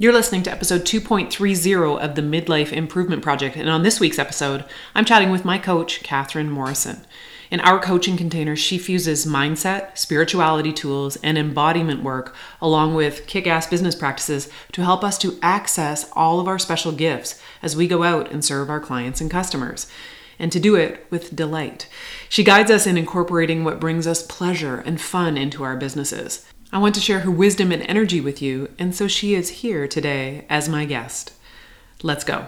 You're listening to episode 2.30 of the Midlife Improvement Project, and on this week's episode, I'm chatting with my coach, Kathryn Morrison. In our coaching container, she fuses mindset, spirituality tools, and embodiment work along with kick ass business practices to help us to access all of our special gifts as we go out and serve our clients and customers, and to do it with delight. She guides us in incorporating what brings us pleasure and fun into our businesses. I want to share her wisdom and energy with you, and so she is here today as my guest. Let's go.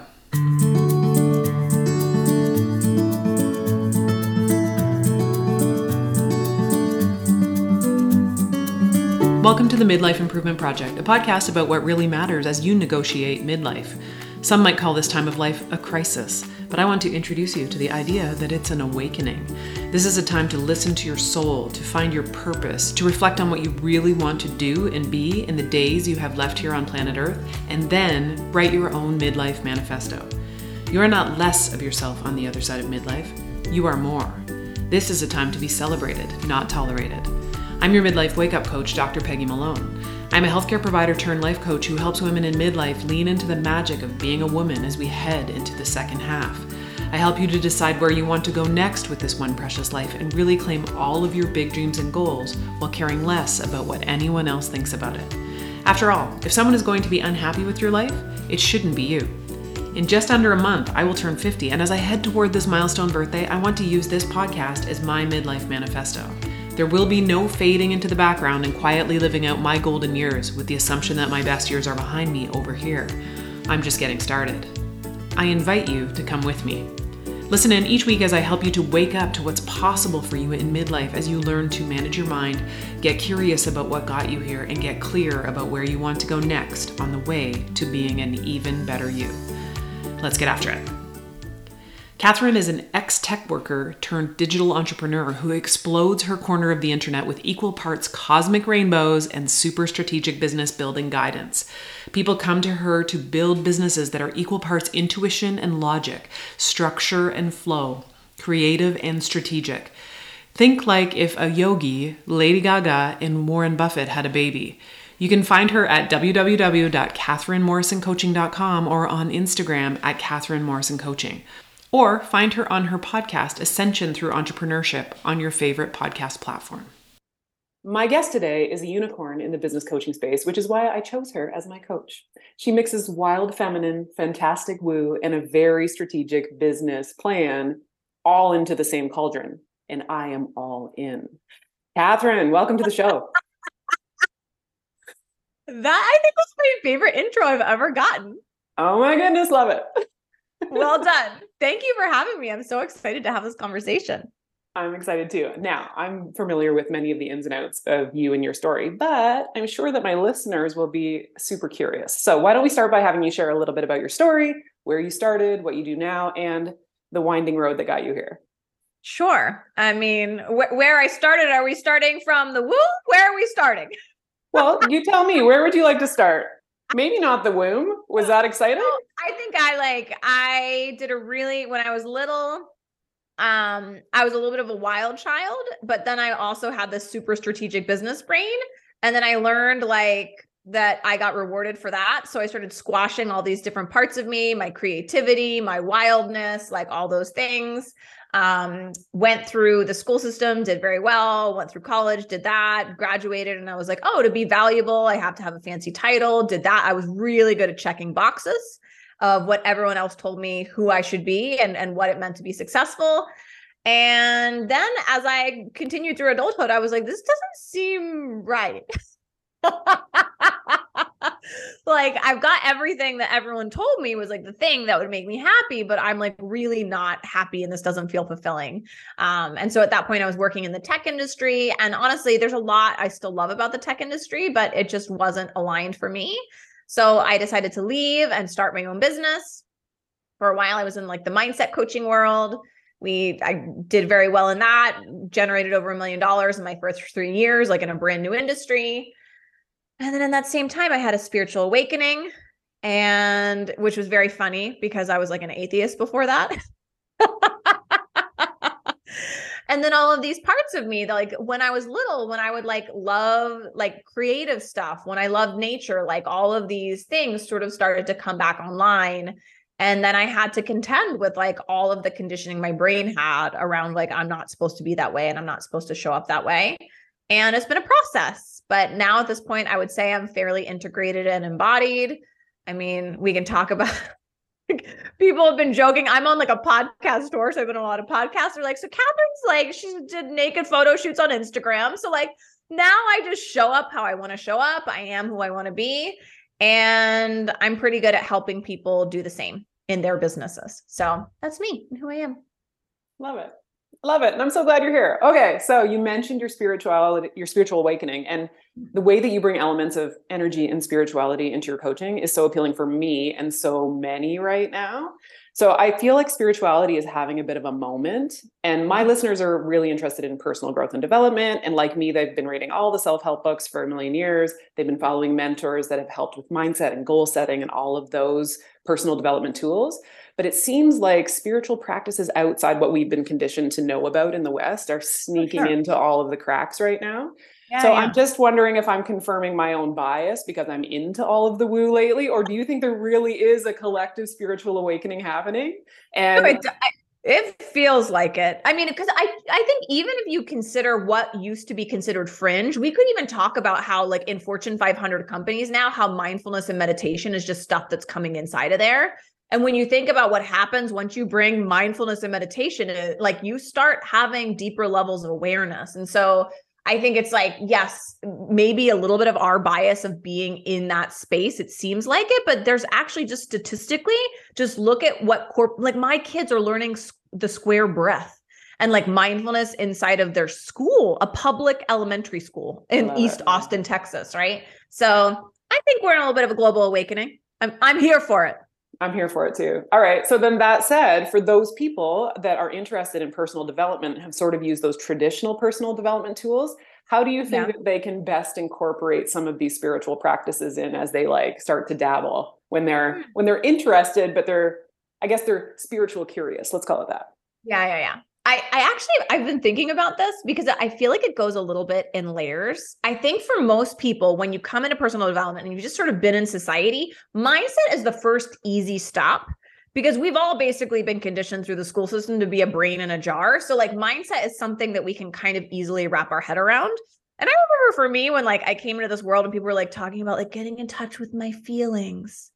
Welcome to the Midlife Improvement Project, a podcast about what really matters as you negotiate midlife. Some might call this time of life a crisis, but I want to introduce you to the idea that it's an awakening. This is a time to listen to your soul, to find your purpose, to reflect on what you really want to do and be in the days you have left here on planet Earth, and then write your own midlife manifesto. You are not less of yourself on the other side of midlife, you are more. This is a time to be celebrated, not tolerated. I'm your midlife wake up coach, Dr. Peggy Malone. I'm a healthcare provider turned life coach who helps women in midlife lean into the magic of being a woman as we head into the second half. I help you to decide where you want to go next with this one precious life and really claim all of your big dreams and goals while caring less about what anyone else thinks about it. After all, if someone is going to be unhappy with your life, it shouldn't be you. In just under a month, I will turn 50, and as I head toward this milestone birthday, I want to use this podcast as my midlife manifesto. There will be no fading into the background and quietly living out my golden years with the assumption that my best years are behind me over here. I'm just getting started. I invite you to come with me. Listen in each week as I help you to wake up to what's possible for you in midlife as you learn to manage your mind, get curious about what got you here, and get clear about where you want to go next on the way to being an even better you. Let's get after it. Kathryn is an ex tech worker turned digital entrepreneur who explodes her corner of the internet with equal parts cosmic rainbows and super strategic business building guidance. People come to her to build businesses that are equal parts intuition and logic, structure and flow, creative and strategic. Think like if a yogi, Lady Gaga, and Warren Buffett had a baby. You can find her at www.kathrynmorrisoncoaching.com or on Instagram at Kathryn Morrison Coaching or find her on her podcast, Ascension Through Entrepreneurship, on your favorite podcast platform. My guest today is a unicorn in the business coaching space, which is why I chose her as my coach. She mixes wild feminine, fantastic woo, and a very strategic business plan all into the same cauldron. And I am all in. Kathryn, welcome to the show. that I think was my favorite intro I've ever gotten. Oh my goodness, love it well done. Thank you for having me. I'm so excited to have this conversation. I'm excited too. Now, I'm familiar with many of the ins and outs of you and your story, but I'm sure that my listeners will be super curious. So, why don't we start by having you share a little bit about your story, where you started, what you do now, and the winding road that got you here? Sure. I mean, wh- where I started, are we starting from the womb? Where are we starting? well, you tell me, where would you like to start? maybe not the womb. Was that exciting? Well, think I like I did a really when I was little um I was a little bit of a wild child, but then I also had this super strategic business brain and then I learned like that I got rewarded for that. So I started squashing all these different parts of me, my creativity, my wildness, like all those things um, went through the school system, did very well, went through college, did that, graduated. And I was like, oh, to be valuable, I have to have a fancy title, did that. I was really good at checking boxes of what everyone else told me who I should be and, and what it meant to be successful. And then as I continued through adulthood, I was like, this doesn't seem right. like I've got everything that everyone told me was like the thing that would make me happy, but I'm like really not happy and this doesn't feel fulfilling. Um, and so at that point I was working in the tech industry and honestly there's a lot I still love about the tech industry, but it just wasn't aligned for me. So I decided to leave and start my own business. For a while I was in like the mindset coaching world. We I did very well in that, generated over a million dollars in my first 3 years like in a brand new industry. And then in that same time, I had a spiritual awakening, and which was very funny because I was like an atheist before that. and then all of these parts of me that like when i was little when i would like love like creative stuff when i loved nature like all of these things sort of started to come back online. And then i had to contend with like all of the conditioning my brain had around like i'm not supposed to be that way and i'm not supposed to show up that way. And it's been a process. But now at this point i would say i'm fairly integrated and embodied. I mean we can talk about people have been joking. I'm on like a podcast tour, so I've been on a lot of podcasts. They're like, so Kathryn's like, she did naked photo shoots on Instagram. So like now I just show up how I want to show up. I am who I want to be. And I'm pretty good at helping people do the same in their businesses. So that's me and who I am. Love it. Love it. And I'm so glad you're here. Okay. So you mentioned your spirituality, your spiritual awakening, and the way that you bring elements of energy and spirituality into your coaching is so appealing for me and so many right now. So I feel like spirituality is having a bit of a moment. And my listeners are really interested in personal growth and development. And like me, they've been reading all the self help books for a million years. They've been following mentors that have helped with mindset and goal setting and all of those personal development tools. But it seems like spiritual practices outside what we've been conditioned to know about in the West are sneaking sure. into all of the cracks right now. Yeah, so yeah. I'm just wondering if I'm confirming my own bias because I'm into all of the woo lately, or do you think there really is a collective spiritual awakening happening? And no, it, it feels like it. I mean, because I I think even if you consider what used to be considered fringe, we could even talk about how like in Fortune 500 companies now, how mindfulness and meditation is just stuff that's coming inside of there. And when you think about what happens once you bring mindfulness and meditation, it, like you start having deeper levels of awareness. And so I think it's like, yes, maybe a little bit of our bias of being in that space. It seems like it, but there's actually just statistically, just look at what corp like my kids are learning the square breath and like mindfulness inside of their school, a public elementary school in East it. Austin, Texas, right? So I think we're in a little bit of a global awakening. I'm I'm here for it. I'm here for it too. All right. So then that said, for those people that are interested in personal development and have sort of used those traditional personal development tools, how do you think yeah. that they can best incorporate some of these spiritual practices in as they like start to dabble when they're hmm. when they're interested, but they're I guess they're spiritual curious. Let's call it that. Yeah, yeah, yeah. I, I actually I've been thinking about this because I feel like it goes a little bit in layers. I think for most people, when you come into personal development and you've just sort of been in society, mindset is the first easy stop because we've all basically been conditioned through the school system to be a brain in a jar. So like mindset is something that we can kind of easily wrap our head around. And I remember for me when like I came into this world and people were like talking about like getting in touch with my feelings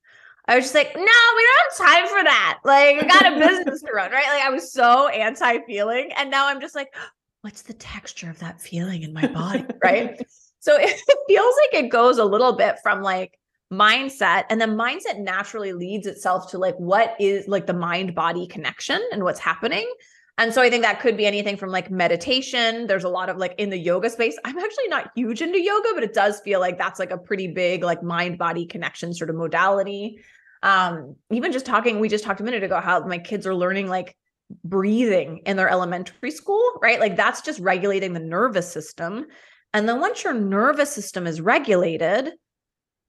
I was just like, no, we don't have time for that. Like, we got a business to run, right? Like, I was so anti feeling. And now I'm just like, what's the texture of that feeling in my body? right. So it feels like it goes a little bit from like mindset, and then mindset naturally leads itself to like what is like the mind body connection and what's happening. And so I think that could be anything from like meditation. There's a lot of like in the yoga space. I'm actually not huge into yoga, but it does feel like that's like a pretty big like mind body connection sort of modality. Um, even just talking, we just talked a minute ago how my kids are learning like breathing in their elementary school, right? Like that's just regulating the nervous system. And then once your nervous system is regulated,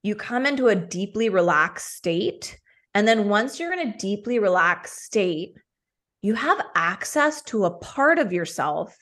you come into a deeply relaxed state. And then once you're in a deeply relaxed state, you have access to a part of yourself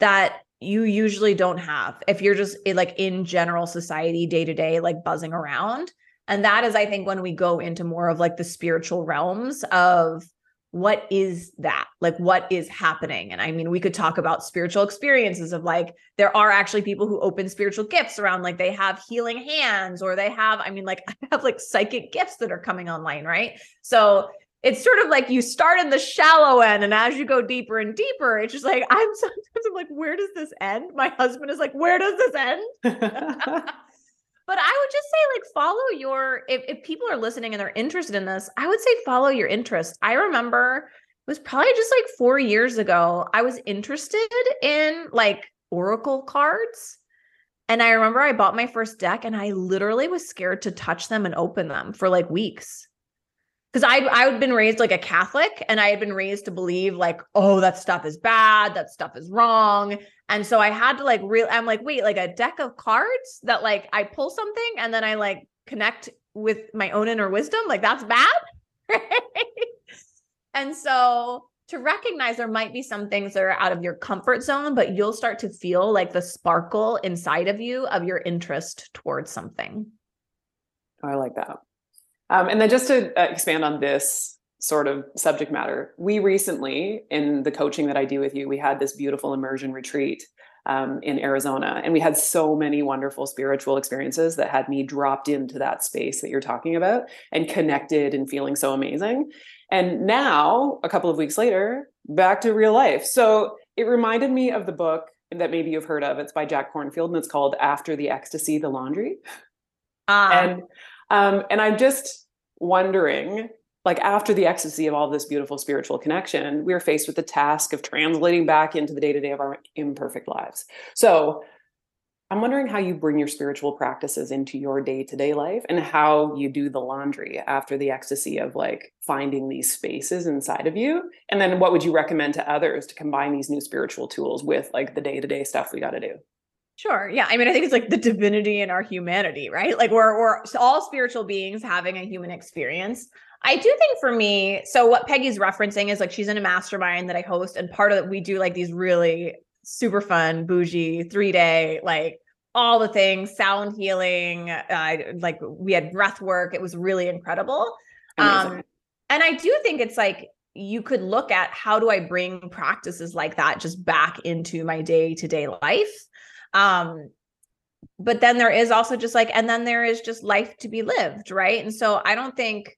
that you usually don't have if you're just eh, like in general society day to day like buzzing around. And that is i think when we go into more of like the spiritual realms of what is that? Like what is happening? And i mean we could talk about spiritual experiences of like there are actually people who open spiritual gifts around like they have healing hands or they have i mean like i have like psychic gifts that are coming online right? So it's sort of like you start in the shallow end and as you go deeper and deeper it's just like i'm sometimes i'm like where does this end? My husband is like where does this end? But i would just say like follow your if, if people are listening and they're interested in this i would say follow your interest. I remember it was probably just like four years ago i was interested in like oracle cards and i remember i bought my first deck and i literally was scared to touch them and open them for like weeks because I I had been raised like a Catholic and I had been raised to believe like, oh, that stuff is bad, that stuff is wrong. And so I had to like real I'm like, wait, like a deck of cards that like I pull something and then I like connect with my own inner wisdom, like that's bad. and so to recognize there might be some things that are out of your comfort zone, but you'll start to feel like the sparkle inside of you of your interest towards something. I like that. Um, and then just to uh, expand on this sort of subject matter, we recently, in the coaching that I do with you, we had this beautiful immersion retreat um, in Arizona. And we had so many wonderful spiritual experiences that had me dropped into that space that you're talking about and connected and feeling so amazing. And now, a couple of weeks later, back to real life. So it reminded me of the book that maybe you've heard of. It's by Jack Kornfield and it's called After the Ecstasy, the Laundry. Ah. And um, and I'm just wondering like after the ecstasy of all this beautiful spiritual connection, we are faced with the task of translating back into the day to day of our imperfect lives. So I'm wondering how you bring your spiritual practices into your day to day life and how you do the laundry after the ecstasy of like finding these spaces inside of you. And then what would you recommend to others to combine these new spiritual tools with like the day to day stuff we got to do? Sure. Yeah. I mean, I think it's like the divinity in our humanity, right? Like we're we're all spiritual beings having a human experience. I do think for me, so what Peggy's referencing is like she's in a mastermind that I host, and part of it we do like these really super fun, bougie, three day, like all the things, sound healing, uh, like we had breath work. It was really incredible. Um, and I do think it's like you could look at how do I bring practices like that just back into my day to day life. Um, but then there is also just like, and then there is just life to be lived, right? And so I don't think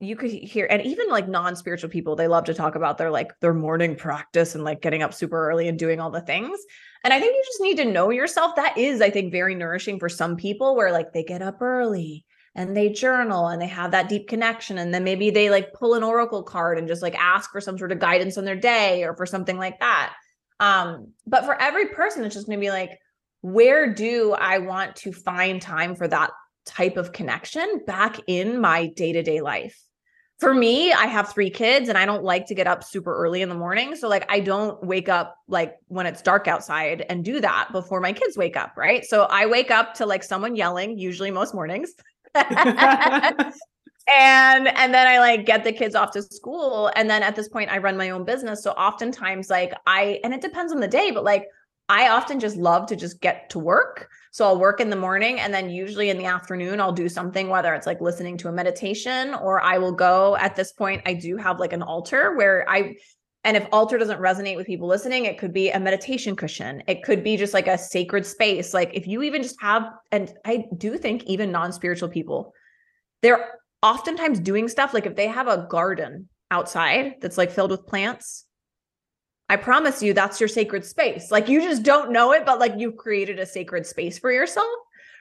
you could hear and even like non-spiritual people they love to talk about their like their morning practice and like getting up super early and doing all the things. And i think you just need to know yourself. That is i think very nourishing for some people where like they get up early and they journal and they have that deep connection. And then maybe they like pull an oracle card and just like ask for some sort of guidance on their day or for something like that um but for every person it's just going to be like where do i want to find time for that type of connection back in my day-to-day life for me, I have three kids and I don't like to get up super early in the morning. So, like, I don't wake up like when it's dark outside and do that before my kids wake up. Right. So, I wake up to like someone yelling, usually most mornings. and and and then I like get the kids off to school. And then at this point, I run my own business. So, oftentimes, like, I, and it depends on the day, but like, I often just love to just get to work. So I'll work in the morning and then usually in the afternoon I'll do something whether it's like listening to a meditation or I will go at this point I do have like an altar where I and if altar doesn't resonate with people listening it could be a meditation cushion. It could be just like a sacred space. Like if you even just have and I do think even non-spiritual people they're oftentimes doing stuff like if they have a garden outside that's like filled with plants I promise you that's your sacred space. Like you just don't know it, but like you've created a sacred space for yourself.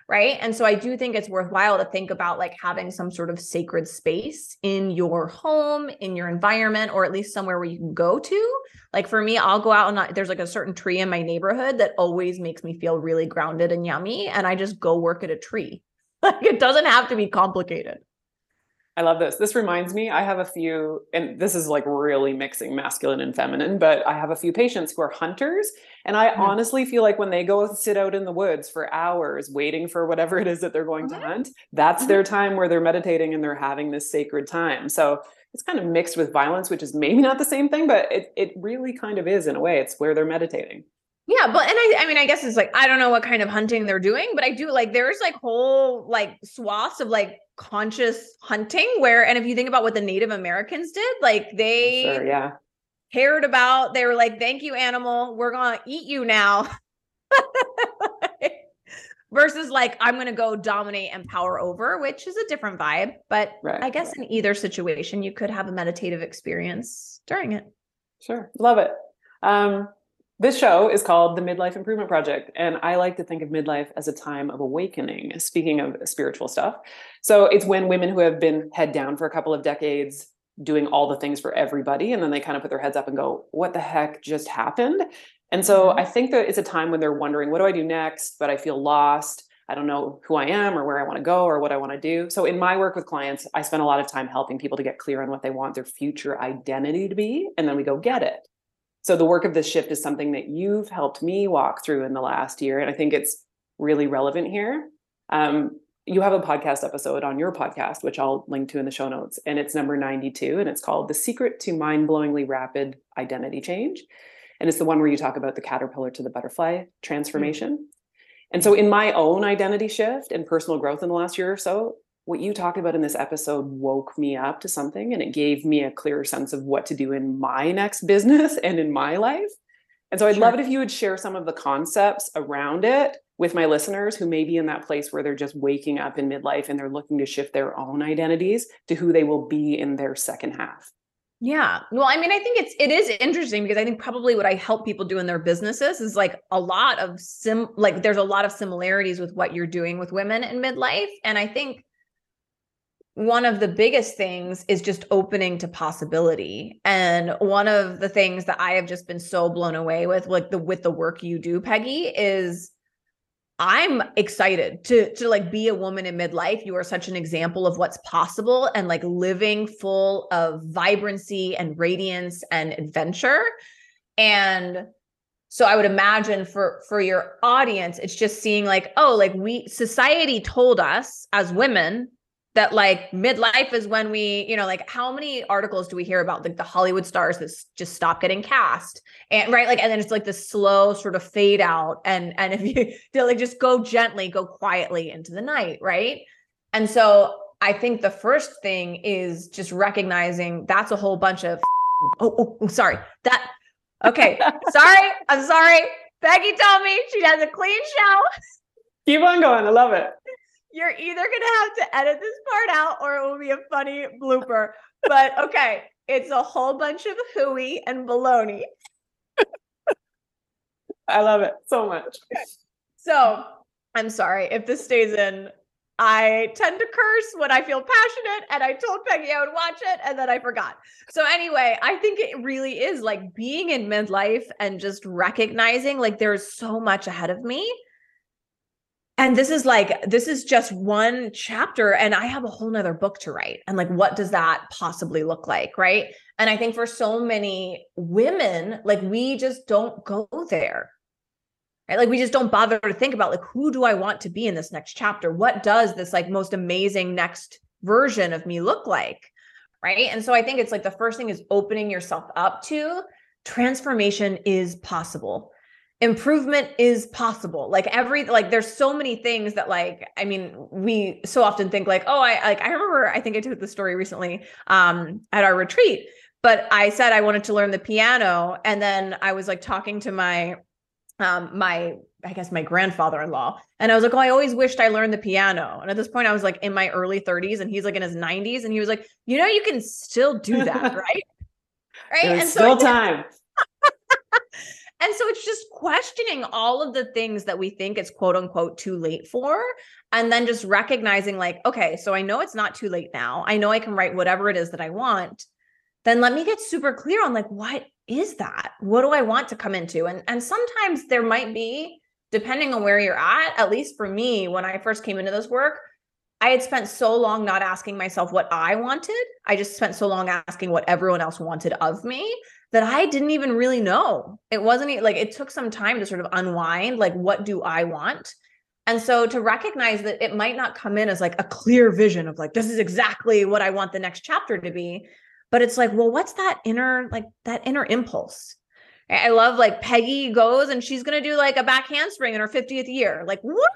Right. And so I do think it's worthwhile to think about like having some sort of sacred space in your home, in your environment, or at least somewhere where you can go to. Like for me, I'll go out and I, there's like a certain tree in my neighborhood that always makes me feel really grounded and yummy. And I just go work at a tree. Like it doesn't have to be complicated. I love this. This reminds me, I have a few, and this is like really mixing masculine and feminine, but I have a few patients who are hunters. And I mm-hmm. honestly feel like when they go sit out in the woods for hours waiting for whatever it is that they're going mm-hmm. to hunt, that's mm-hmm. their time where they're meditating and they're having this sacred time. So it's kind of mixed with violence, which is maybe not the same thing, but it, it really kind of is in a way. It's where they're meditating. Yeah, but and I I mean I guess it's like I don't know what kind of hunting they're doing, but I do like there's like whole like swaths of like conscious hunting where and if you think about what the Native Americans did, like oh, they sure, yeah cared about they were like thank you animal, we're to eat you now. Versus like I'm to go dominate and power over, which is a different vibe, but right, I guess right. in either situation you could have a meditative experience during it. Sure. Love it. Um this show is called The Midlife Improvement Project, and I like to think of midlife as a time of awakening, speaking of spiritual stuff. So it's when women who have been head down for a couple of decades doing all the things for everybody, and then they kind of put their heads up and go, What the heck just happened? And so mm-hmm. I think that it's a time when they're wondering, What do I do next? But I feel lost. I don't know who I am or where I want to go or what I want to do. So in my work with clients, I spend a lot of time helping people to get clear on what they want their future identity to be. And then we go get it so the work of this shift is something that you've helped me walk through in the last year and i think it's really relevant here um, you have a podcast episode on your podcast, which I'll link to in the show notes, and it's number 92, and it's called The Secret to Mind Blowingly Rapid Identity Change. And it's the one where you talk about the caterpillar to the butterfly transformation. Mm-hmm. And so, in my own identity shift and personal growth in the last year or so, what you talked about in this episode woke me up to something and it gave me a clearer sense of what to do in my next business and in my life. And so I'd sure. love it if you would share some of the concepts around it with my listeners who may be in that place where they're just waking up in midlife and they're looking to shift their own identities to who they will be in their second half. Yeah. Well, I mean, I think it's it is interesting because I think probably what I help people do in their businesses is like a lot of sim like there's a lot of similarities with what you're doing with women in midlife and I think one of the biggest things is just opening to possibility. And one of the things that i have just been so blown away with like the with the work you do peggy is i'm excited to to like be a woman in midlife. You are such an example of what's possible and like living full of vibrancy and radiance and adventure. And so i would imagine for for your audience it's just seeing like oh like we society told us as women that like midlife is when we, you know, like how many articles do we hear about like the Hollywood stars that just stop getting cast and right, like, and then it's like the slow sort of fade out, and and if you to like just go gently, go quietly into the night, right? And so I think the first thing is just recognizing that's a whole bunch of oh, oh, oh sorry that okay sorry I'm sorry Peggy told me she has a clean show. Keep on going. I love it you're either gonna have to edit this part out or it will be a funny blooper. But okay, it's a whole bunch of hooey and baloney. I love it so much. So I'm sorry if this stays in. I tend to curse when I feel passionate, and I told Peggy I would watch it, and then I forgot. So, anyway, I think it really is like being in midlife and just recognizing like there's so much ahead of me and this is like this is just one chapter and i have a whole nother book to write. And like what does that possibly look like right? And i think for so many women like we just don't go there right? Like we just don't bother to think about like who do i want to be in this next chapter? What does this like most amazing next version of me look like right? And so i think it's like the first thing is opening yourself up to transformation is possible improvement is possible. Like every like there's so many things that like i mean we so often think like oh i like i remember i think i took the story recently um at our retreat but i said i wanted to learn the piano and then i was like talking to my um my i guess my grandfather-in-law and i was like oh i always wished i learned the piano and at this point i was like in my early 30s and he's like in his 90s and he was like you know you can still do that right? Right? There's and so still time And so it's just questioning all of the things that we think it's quote unquote too late for. And then just recognizing, like, okay, so I know it's not too late now. I know I can write whatever it is that I want. Then let me get super clear on like, what is that? What do I want to come into? And, and sometimes there might be, depending on where you're at, at least for me, when I first came into this work, I had spent so long not asking myself what I wanted. I just spent so long asking what everyone else wanted of me that I didn't even really know. It wasn't like it took some time to sort of unwind like what do I want? And so to recognize that it might not come in as like a clear vision of like this is exactly what I want the next chapter to be, but it's like, well, what's that inner like that inner impulse? I love like Peggy goes and she's going to do like a back handspring in her 50th year. Like what?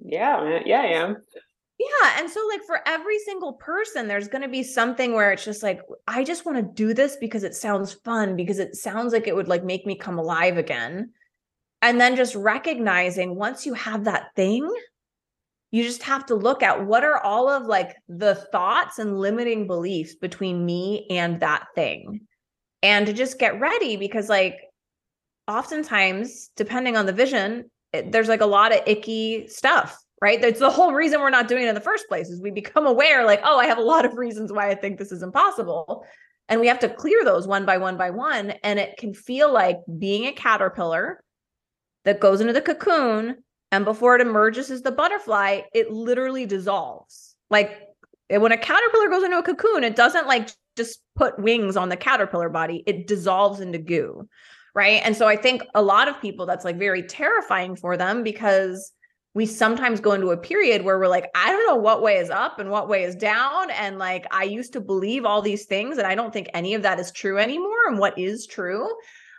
Yeah. Yeah, I am. Yeah. And so, like, for every single person, there's going to be something where it's just like, I just want to do this because it sounds fun, because it sounds like it would like make me come alive again. And then just recognizing once you have that thing, you just have to look at what are all of like the thoughts and limiting beliefs between me and that thing. And to just get ready because, like, oftentimes, depending on the vision, it, there's like a lot of icky stuff right? That's the whole reason we're not doing it in the first place is we become aware like, oh, I have a lot of reasons why I think this is impossible. And we have to clear those one by one by one. And it can feel like being a caterpillar that goes into the cocoon. And before it emerges as the butterfly, it literally dissolves. Like when a caterpillar goes into a cocoon, it doesn't like just put wings on the caterpillar body, it dissolves into goo. Right. And so I think a lot of people that's like very terrifying for them because we sometimes go into a period where we're like, I don't know what way is up and what way is down. And like, I used to believe all these things, and I don't think any of that is true anymore. And what is true?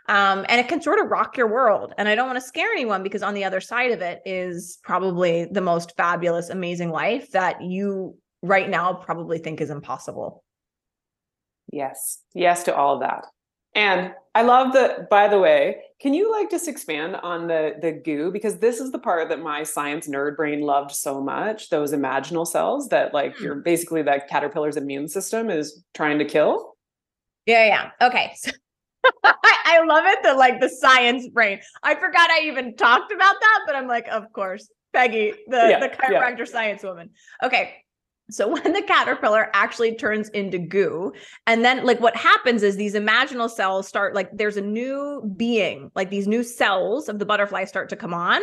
Um, and it can sort of rock your world. And I don't want to scare anyone because on the other side of it is probably the most fabulous, amazing life that you right now probably think is impossible. Yes. Yes to all of that. And I love the by the way, can you like just expand on the the goo because this is the part that my science nerd brain loved so much, those imaginal cells that like hmm. you're basically that caterpillar's immune system is trying to kill. Yeah, yeah. Okay. So I love it that like the science brain. I forgot I even talked about that, but I'm like, of course, Peggy, the, yeah, the chiropractor yeah. science woman. Okay. So when the caterpillar actually turns into goo, and then like what happens is these imaginal cells start like there's a new being, like these new cells of the butterfly start to come on.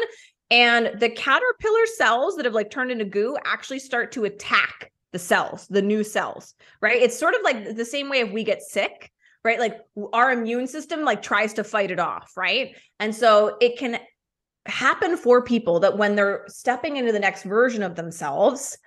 And the caterpillar cells that have like turned into goo actually start to attack the cells, the new cells, right? It's sort of like the same way if we get sick, right? Like our immune system like tries to fight it off, right? And so it can happen for people that when they're stepping into the next version of themselves,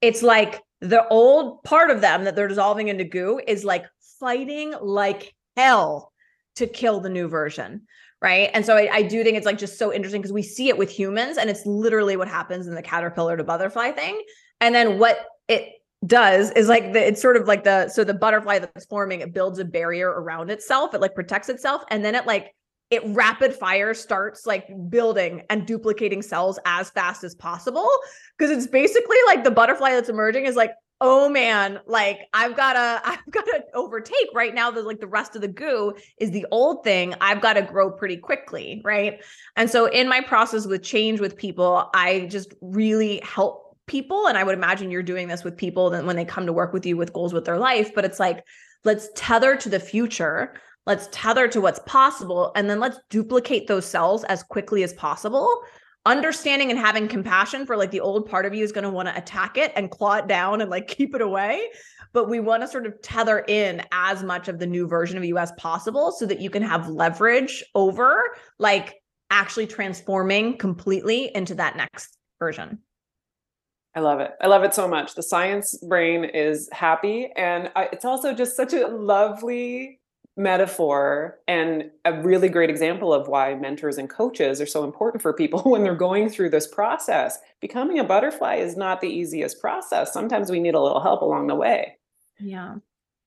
it's like the old part of them that they're dissolving into goo is like fighting like hell to kill the new version right? And so I, I do think it's like just so interesting because we see it with humans and it's literally what happens in the caterpillar to butterfly thing. And then what it does is like the it's sort of like the so the butterfly that's forming it builds a barrier around itself. It like protects itself and then it like it rapid fire starts like building and duplicating cells as fast as possible because it's basically like the butterfly that's emerging is like oh man like i've gotta i've gotta overtake right now the like the rest of the goo is the old thing. I've got to grow pretty quickly right? And so in my process with change with people i just really help people and i would imagine you're doing this with people that when they come to work with you with goals with their life but it's like let's tether to the future let's tether to what's possible and then let's duplicate those cells as quickly as possible understanding and having compassion for like the old part of you is going to want to attack it and claw it down and like keep it away but we want to sort of tether in as much of the new version of you as possible so that you can have leverage over like actually transforming completely into that next version I love it. I love it so much. The science brain is happy. And I, it's also just such a lovely metaphor and a really great example of why mentors and coaches are so important for people when they're going through this process. Becoming a butterfly is not the easiest process. Sometimes we need a little help along the way. Yeah.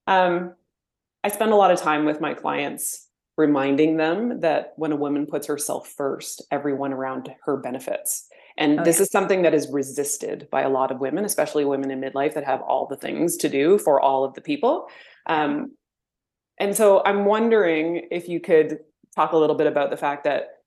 Um, I spend a lot of time with my clients reminding them that when a woman puts herself first, everyone around her benefits. And oh, this yeah. is something that is resisted by a lot of women, especially women in midlife that have all the things to do for all of the people. Um, and so I'm wondering if you could talk a little bit about the fact that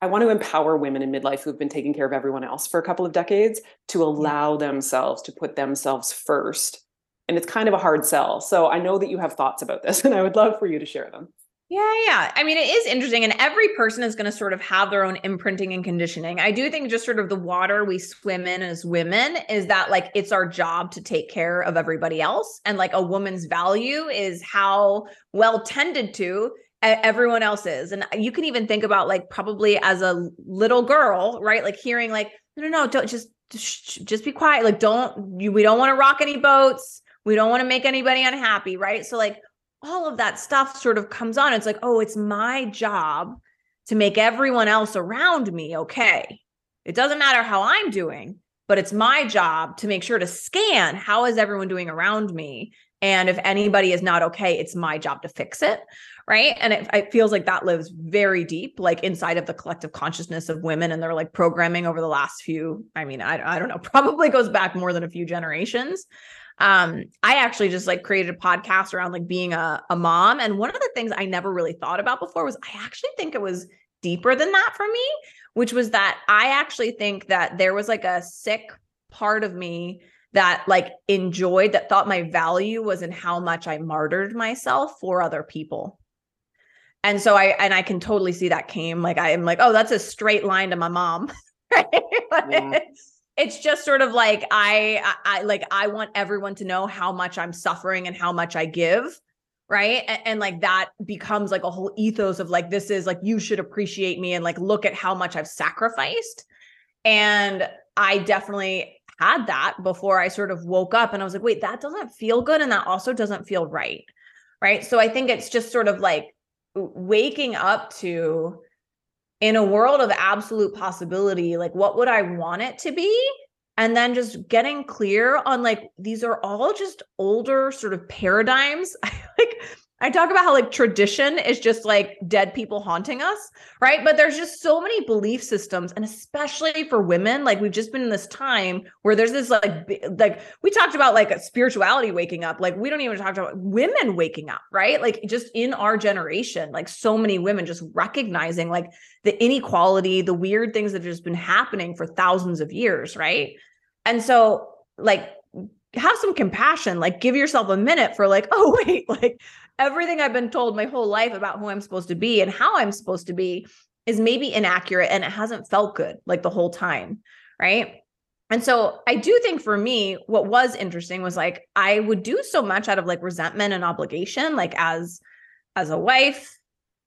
I want to empower women in midlife who've been taking care of everyone else for a couple of decades to allow themselves to put themselves first. And it's kind of a hard sell. So I know that you have thoughts about this, and I would love for you to share them. Yeah, yeah. I mean, it is interesting. And every person is going to sort of have their own imprinting and conditioning. I do think just sort of the water we swim in as women is that like it's our job to take care of everybody else. And like a woman's value is how well tended to everyone else is. And you can even think about like probably as a little girl, right? Like hearing like, no, no, no, don't just, just, be quiet. Like, don't we don't want to rock any boats. We don't want to make anybody unhappy. Right. So like, all of that stuff sort of comes on. It's like, oh, it's my job to make everyone else around me okay. It doesn't matter how I'm doing, but it's my job to make sure to scan how is everyone doing around me. And if anybody is not okay, it's my job to fix it. Right. And it, it feels like that lives very deep, like inside of the collective consciousness of women and their like programming over the last few, I mean, I, I don't know, probably goes back more than a few generations um i actually just like created a podcast around like being a, a mom and one of the things i never really thought about before was i actually think it was deeper than that for me which was that i actually think that there was like a sick part of me that like enjoyed that thought my value was in how much i martyred myself for other people. And so i and i can totally see that came like i'm like oh that's a straight line to my mom. Right? Yeah it's just sort of like I, I, I like I want everyone to know how much I'm suffering and how much I give right and, and, like that becomes like a whole ethos of like this is like you should appreciate me and like look at how much i've sacrificed And I definitely had that before I sort of woke up and I was like, wait, that doesn't feel good. And that also doesn't feel right. Right. So I think it's just sort of like waking up to in a world of absolute possibility, like what would I want it to be? And then just getting clear on like these are all just older sort of paradigms. like I talk about how like tradition is just like dead people haunting us, right? But there's just so many belief systems, and especially for women, like we've just been in this time where there's this like like we talked about like a spirituality waking up, like we don't even talk about women waking up, right? Like just in our generation, like so many women just recognizing like the inequality, the weird things that have just been happening for thousands of years, right? And so like have some compassion like give yourself a minute for like oh wait like everything I've been told my whole life about who I'm supposed to be and how I'm supposed to be is maybe inaccurate and it hasn't felt good like the whole time. Right. And so I do think for me, what was interesting was like I would do so much out of like resentment and obligation, like as as a wife,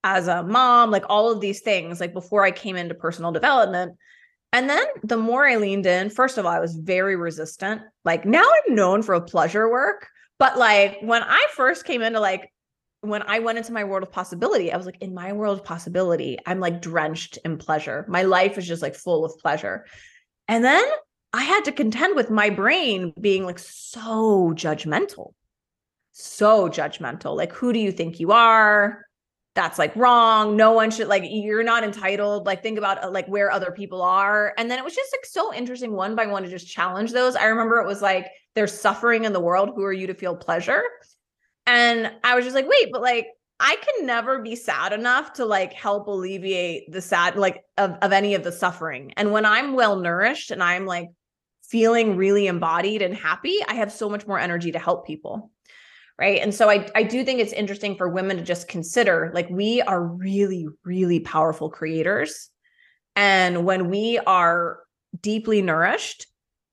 as a mom, like all of these things, like before I came into personal development. And then the more I leaned in, first of all, I was very resistant. Like now I'm known for a pleasure work, but like when I first came into like when I went into my world of possibility, I was like, in my world of possibility, I'm like drenched in pleasure. My life is just like full of pleasure. And then I had to contend with my brain being like so judgmental, so judgmental. Like, who do you think you are? That's like wrong. No one should like, you're not entitled. Like, think about uh, like where other people are. And then it was just like so interesting one by one to just challenge those. I remember it was like, there's suffering in the world. Who are you to feel pleasure? And I was just like, wait, but like I can never be sad enough to like help alleviate the sad like of, of any of the suffering. And when I'm well nourished and I'm like feeling really embodied and happy, I have so much more energy to help people. Right. And so I, I do think it's interesting for women to just consider like we are really, really powerful creators. And when we are deeply nourished,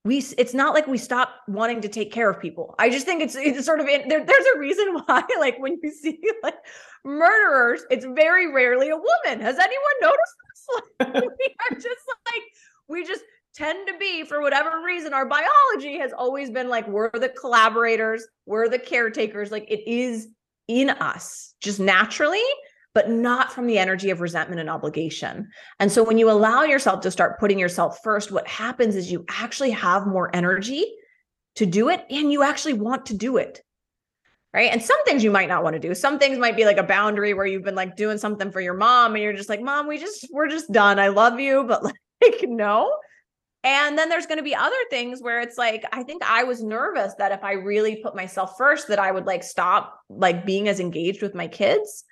we it's not like we stop wanting to take care of people. I just think it's it's sort of in, there, there's a reason why like when you see like murderers, it's very rarely a woman. Has anyone noticed this? Like, we are just like we just tend to be for whatever reason our biology has always been like we're the collaborators, we're the caretakers, like it is in us just naturally but not from the energy of resentment and obligation. And so when you allow yourself to start putting yourself first, what happens is you actually have more energy to do it and you actually want to do it. Right. And some things you might not want to do. Some things might be like a boundary where you've been like doing something for your mom and you're just like, Mom, we just, we're just done. I love you, but like, no. And then there's going to be other things where it's like, I think I was nervous that if I really put myself first, that I would like stop like being as engaged with my kids.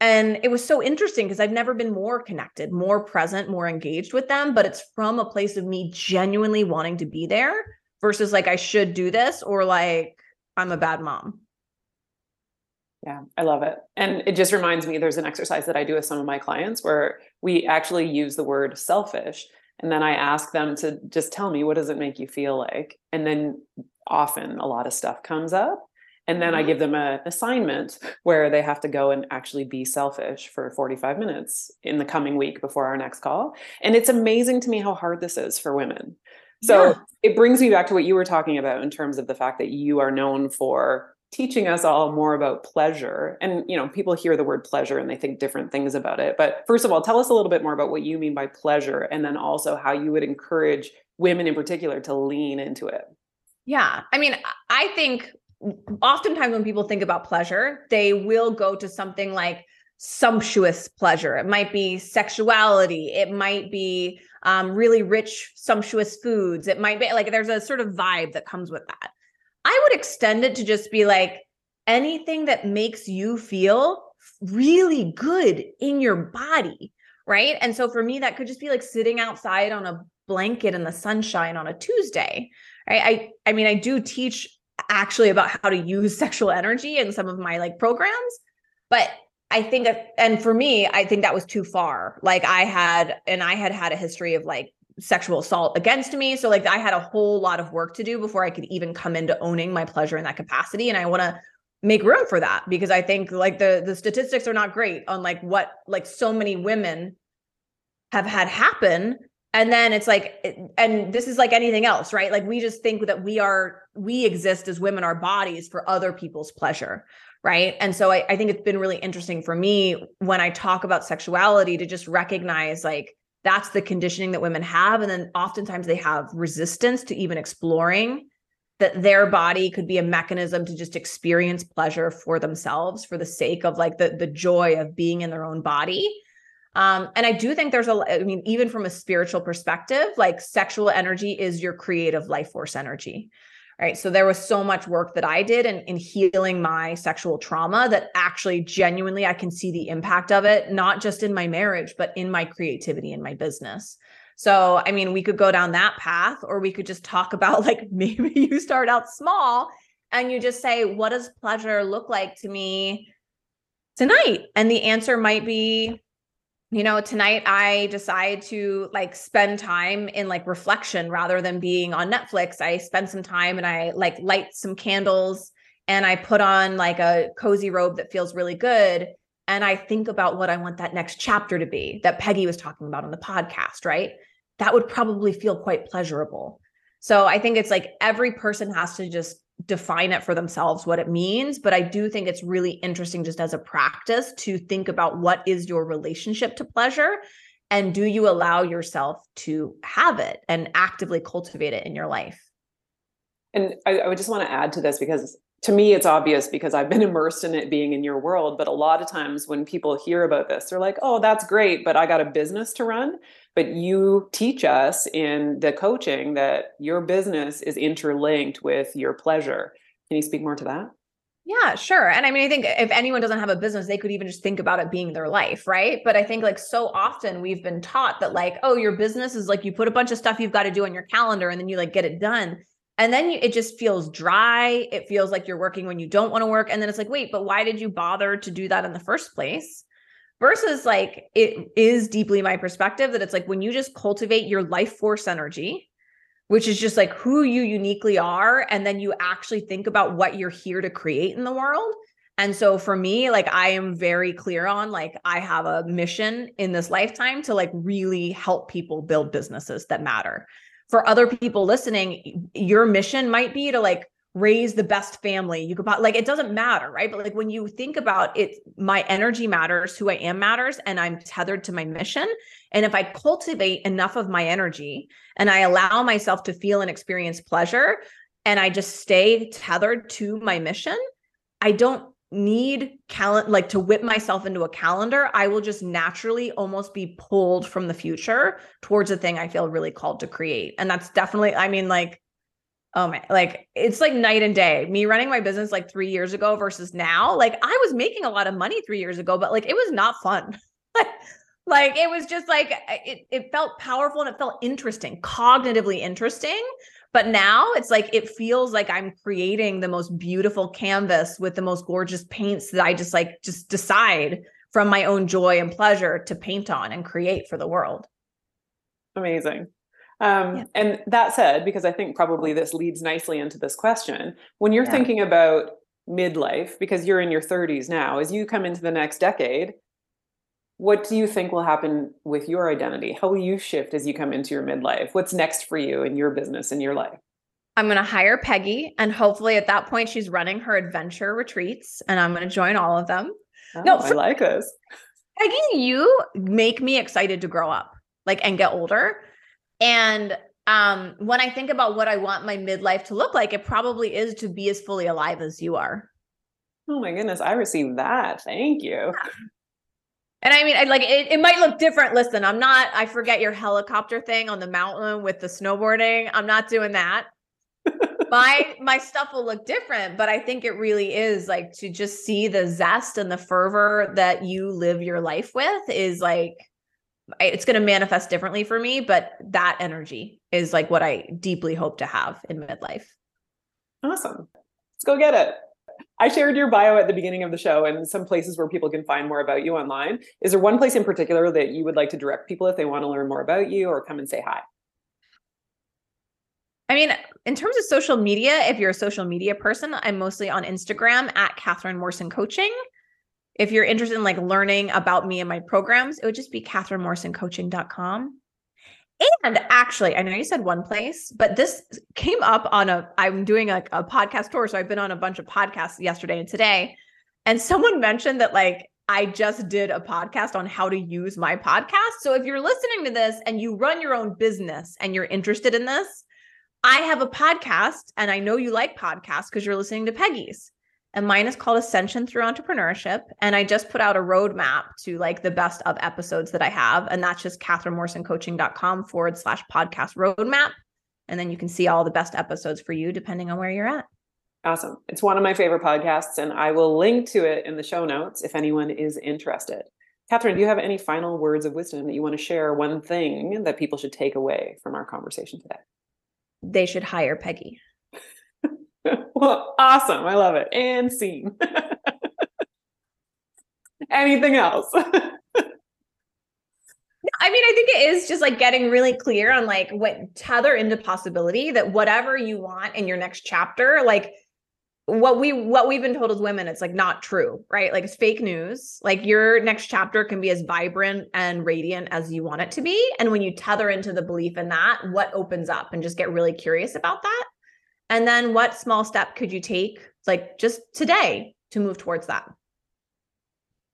And it was so interesting because I've never been more connected, more present, more engaged with them, but it's from a place of me genuinely wanting to be there versus like I should do this or like I'm a bad mom. Yeah, I love it. And it just reminds me there's an exercise that I do with some of my clients where we actually use the word selfish. And then I ask them to just tell me, what does it make you feel like? And then often a lot of stuff comes up. And then mm-hmm. I give them an assignment where they have to go and actually be selfish for 45 minutes in the coming week before our next call. And it's amazing to me how hard this is for women. So yeah. it brings me back to what you were talking about in terms of the fact that you are known for teaching us all more about pleasure. And you know, people hear the word pleasure and they think different things about it. But first of all, tell us a little bit more about what you mean by pleasure and then also how you would encourage women in particular to lean into it. Yeah. I mean, I think oftentimes when people think about pleasure, they will go to something like sumptuous pleasure. It might be sexuality. It might be um, really rich, sumptuous foods. It might be like there's a sort of vibe that comes with that. I would extend it to just be like anything that makes you feel really good in your body. Right. And so for me, that could just be like sitting outside on a blanket in the sunshine on a Tuesday. Right. I, I mean, I do teach actually about how to use sexual energy in some of my like programs but i think and for me i think that was too far. Like i had and i had had a history of like sexual assault against me so like i had a whole lot of work to do before i could even come into owning my pleasure in that capacity and i want to make room for that because i think like the the statistics are not great on like what like so many women have had happen and then it's like and this is like anything else right? Like we just think that we are we exist as women our bodies for other people's pleasure right? And so I, I think it's been really interesting for me when i talk about sexuality to just recognize like that's the conditioning that women have. And then oftentimes they have resistance to even exploring that their body could be a mechanism to just experience pleasure for themselves for the sake of like the the joy of being in their own body um, and I do think there's a, I mean, even from a spiritual perspective, like sexual energy is your creative life force energy. Right. So there was so much work that I did in, in healing my sexual trauma that actually genuinely I can see the impact of it, not just in my marriage, but in my creativity in my business. So, I mean, we could go down that path, or we could just talk about like maybe you start out small and you just say, what does pleasure look like to me tonight? And the answer might be you know tonight i decide to like spend time in like reflection rather than being on netflix. I spend some time and i like light some candles and i put on like a cozy robe that feels really good. And i think about what i want that next chapter to be that peggy was talking about on the podcast right? That would probably feel quite pleasurable. So i think it's like every person has to just define it for themselves what it means but i do think it's really interesting just as a practice to think about what is your relationship to pleasure and do you allow yourself to have it and actively cultivate it in your life? And I, I would just want to add to this because to me it's obvious because i've been immersed in it being in your world but a lot of times when people hear about this they're like oh that's great but i got a business to run but you teach us in the coaching that your business is interlinked with your pleasure can you speak more to that yeah, sure. And I mean, I think if anyone doesn't have a business, they could even just think about it being their life, right? But I think like so often we've been taught that like, oh, your business is like you put a bunch of stuff you've got to do on your calendar and then you like get it done. And then you, it just feels dry. It feels like you're working when you don't want to work. And then it's like, wait, but why did you bother to do that in the first place? Versus like it is deeply my perspective that it's like when you just cultivate your life force energy which is just like who you uniquely are and then you actually think about what you're here to create in the world. And so for me like i am very clear on like i have a mission in this lifetime to like really help people build businesses that matter. For other people listening your mission might be to like raise the best family you could like it doesn't matter right? But like when you think about it my energy matters who i am matters and i'm tethered to my mission. And if i cultivate enough of my energy and i allow myself to feel and experience pleasure and i just stay tethered to my mission i don't need calendar like to whip myself into a calendar. I will just naturally almost be pulled from the future towards a thing i feel really called to create. And that's definitely i mean like oh my like it's like night and day. Me running my business like three years ago versus now like i was making a lot of money three years ago but like it was not fun. Like it was just like it, it felt powerful and it felt interesting cognitively interesting. But now it's like it feels like i'm creating the most beautiful canvas with the most gorgeous paints that i just like just decide from my own joy and pleasure to paint on and create for the world. Amazing um, yeah. And that said, because I think probably this leads nicely into this question, when you're yeah. thinking about midlife, because you're in your 30s now, as you come into the next decade, what do you think will happen with your identity? How will you shift as you come into your midlife? What's next for you in your business and your life? I'm going to hire Peggy, and hopefully at that point, she's running her adventure retreats, and I'm going to join all of them. Oh, no, I like this. Peggy, you make me excited to grow up, like and get older. And um, when I think about what I want my midlife to look like, it probably is to be as fully alive as you are. Oh my goodness, I received that. Thank you. Yeah. And I mean, I, like it, it might look different. Listen, I'm not, I forget your helicopter thing on the mountain with the snowboarding. I'm not doing that. my my stuff will look different, but I think it really is like to just see the zest and the fervor that you live your life with is like it's going to manifest differently for me, but that energy is like what I deeply hope to have in midlife. Awesome. Let's go get it. I shared your bio at the beginning of the show and some places where people can find more about you online. Is there one place in particular that you would like to direct people if they want to learn more about you or come and say hi? I mean, in terms of social media, if you're a social media person, I'm mostly on Instagram at Kathryn Morrison Coaching if you're interested in like learning about me and my programs, it would just be kathrynmorrisoncoaching.com. And actually, I know you said one place, but this came up on a I'm doing a, a podcast tour. So I've been on a bunch of podcasts yesterday and today. And someone mentioned that like I just did a podcast on how to use my podcast. So if you're listening to this and you run your own business and you're interested in this, I have a podcast and I know you like podcasts because you're listening to Peggy's and mine is called Ascension Through Entrepreneurship. And I just put out a roadmap to like the best of episodes that I have. And that's just kathrynmorrisoncoaching.com forward slash podcast roadmap. And then you can see all the best episodes for you depending on where you're at. Awesome. It's one of my favorite podcasts, and I will link to it in the show notes if anyone is interested. Kathryn, do you have any final words of wisdom that you want to share? One thing that people should take away from our conversation today? They should hire Peggy. Well, awesome. I love it. And scene. Anything else? I mean, I think it is just like getting really clear on like what tether into possibility that whatever you want in your next chapter, like what we what we've been told as women, it's like not true, right? Like it's fake news. Like your next chapter can be as vibrant and radiant as you want it to be. And when you tether into the belief in that, what opens up and just get really curious about that and then what small step could you take, like just today, to move towards that?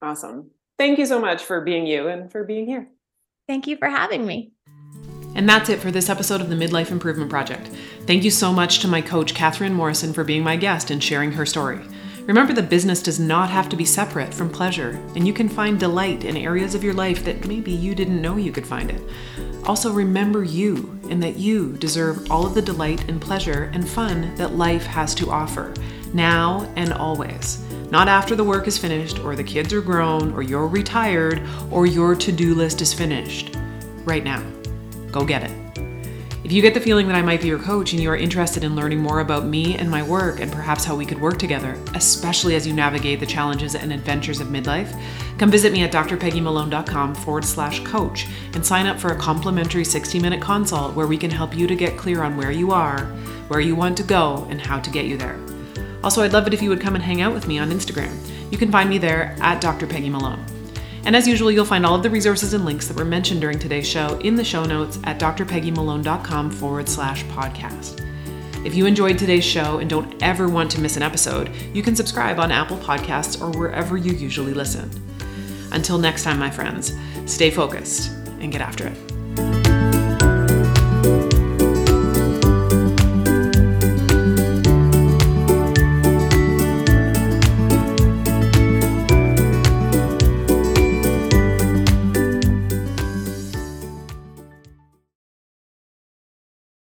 Awesome. Thank you so much for being you and for being here. Thank you for having me. And that's it for this episode of the Midlife Improvement Project. Thank you so much to my coach, Kathryn Morrison, for being my guest and sharing her story. Remember that business does not have to be separate from pleasure, and you can find delight in areas of your life that maybe you didn't know you could find it. Also, remember you and that you deserve all of the delight and pleasure and fun that life has to offer, now and always. Not after the work is finished, or the kids are grown, or you're retired, or your to do list is finished. Right now. Go get it. If you get the feeling that I might be your coach and you are interested in learning more about me and my work and perhaps how we could work together, especially as you navigate the challenges and adventures of midlife, come visit me at drpeggymalone.com forward slash coach and sign up for a complimentary 60 minute consult where we can help you to get clear on where you are, where you want to go, and how to get you there. Also, I'd love it if you would come and hang out with me on Instagram. You can find me there at Dr. And as usual, you'll find all of the resources and links that were mentioned during today's show in the show notes at drpeggymalone.com forward slash podcast. If you enjoyed today's show and don't ever want to miss an episode, you can subscribe on Apple Podcasts or wherever you usually listen. Until next time, my friends, stay focused and get after it.